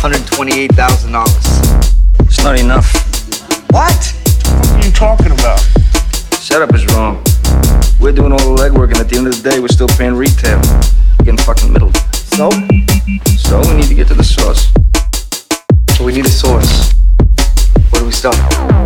$128,000. It's not enough. What? What are you talking about? Setup is wrong. We're doing all the legwork, and at the end of the day, we're still paying retail. We're getting fucking middle. So? So we need to get to the source. So we need a source. Where do we start?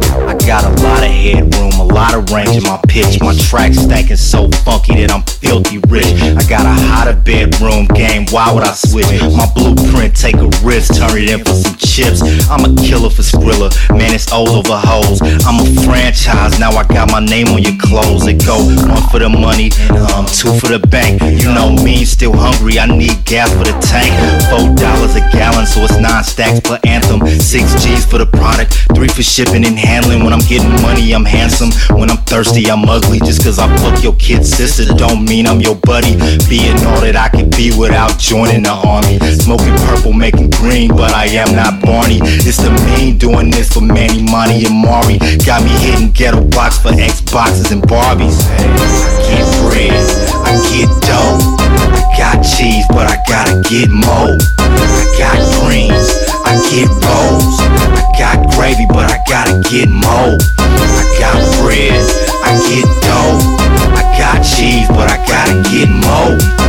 Got a lot of headroom, a lot of range in my pitch. My track stankin' so funky that I'm filthy rich. I got a hotter bedroom game, why would I switch? My blueprint, take a risk, turn it in for some chips. I'm a killer for Skrilla, man, it's all over hoes. I'm a franchise, now I got my name on your clothes. It go one for the money, um, two for the bank. You know me, still hungry, I need gas for the tank. Four dollars a gallon, so it's nine stacks per anthem. Six G's for the product, three for shipping and handling. When I'm getting money, I'm handsome. When I'm thirsty, I'm ugly. Just cause I fuck your kid's sister, don't mean I'm your buddy. Being all that I can be without joining the army. Smoking purple, making green, but I am not Barney. It's the mean doing this for Manny, Monty, and Mari. Got me hitting ghetto blocks for Xboxes and Barbies. I get bread, I get dough. I got cheese, but I gotta get more. I got greens, I get rolls. I got gravy, but I gotta get more. I got bread, I get dough. I got cheese, but I gotta get more.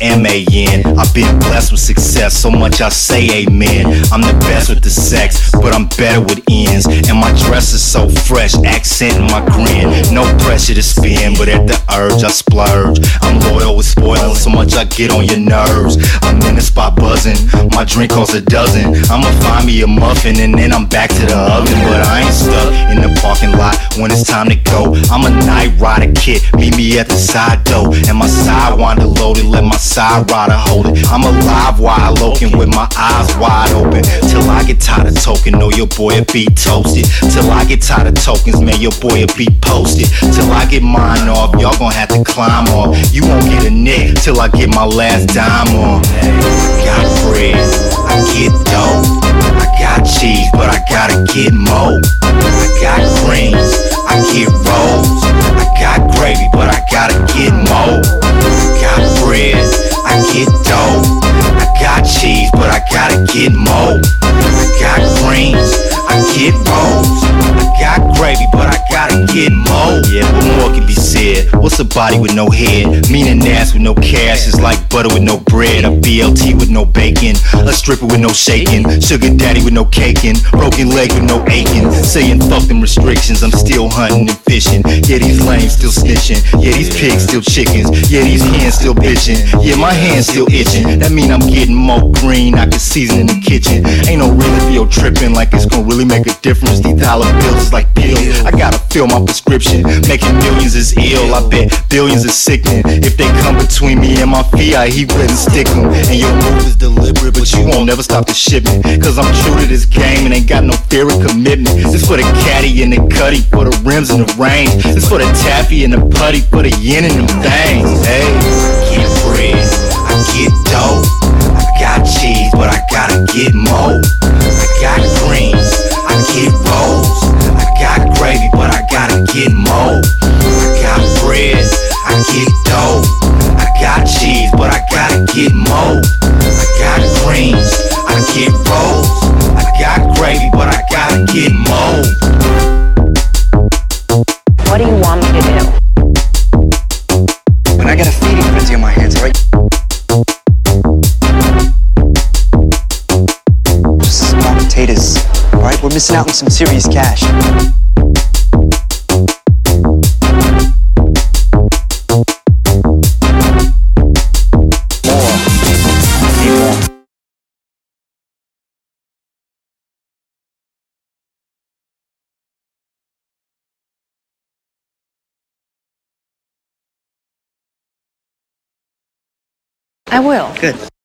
MAN. I've been blessed with success, so much I say amen. I'm the best with the sex, but I'm better with ends. And my dress is so fresh, accenting my grin. No pressure to spin, but at the urge I splurge. I'm loyal with spoiling, so much I get on your nerves. I'm in the spot buzzing, my drink costs a dozen. I'ma find me a muffin and then I'm back to the oven. But I ain't stuck in the parking lot when it's time to go. I'm a night rider kid, meet me at the side door. And my side sidewinder loaded, let my side rider it. I'm alive, wide looking with my eyes wide open. Till I get tired of token, know your boy be toasted. Till I get tired of tokens, man, your boy be posted. Till I get mine off, y'all gon' have to climb off. You won't get a nick till I get my last dime on. Got bread, I get dough. I got cheese, but I gotta get more. I got Yeah, what more can be said? What's a body with no head? Meaning ass with no cash is like butter with no bread. A BLT with no bacon. A stripper with no shaking. Sugar daddy with no caking. Broken leg with no aching. Saying fuck them restrictions. I'm still hunting and fishing. Yeah, these lames still snitching. Yeah, these pigs still chickens. Yeah, these hands still bitching. Yeah, my hands still itching. That mean I'm getting more green. I can season in the kitchen. Ain't no for your tripping like it's gonna really make a difference. These dollar bills like pills. I gotta fill my prescription. Making millions is ill. I bet billions is sickening. If they come between me and my I he wouldn't stick them. And your move is deliberate, but you won't never stop the shipment. Cause I'm true to this game and ain't got no fear of commitment. This for the caddy and the cutty, for the rims and the range. This for the taffy and the putty, for the yin and them things. Hey, get bread, I get dough. I got cheese, but I gotta get more. Missing out on some serious cash. More. Need more. I will. Good.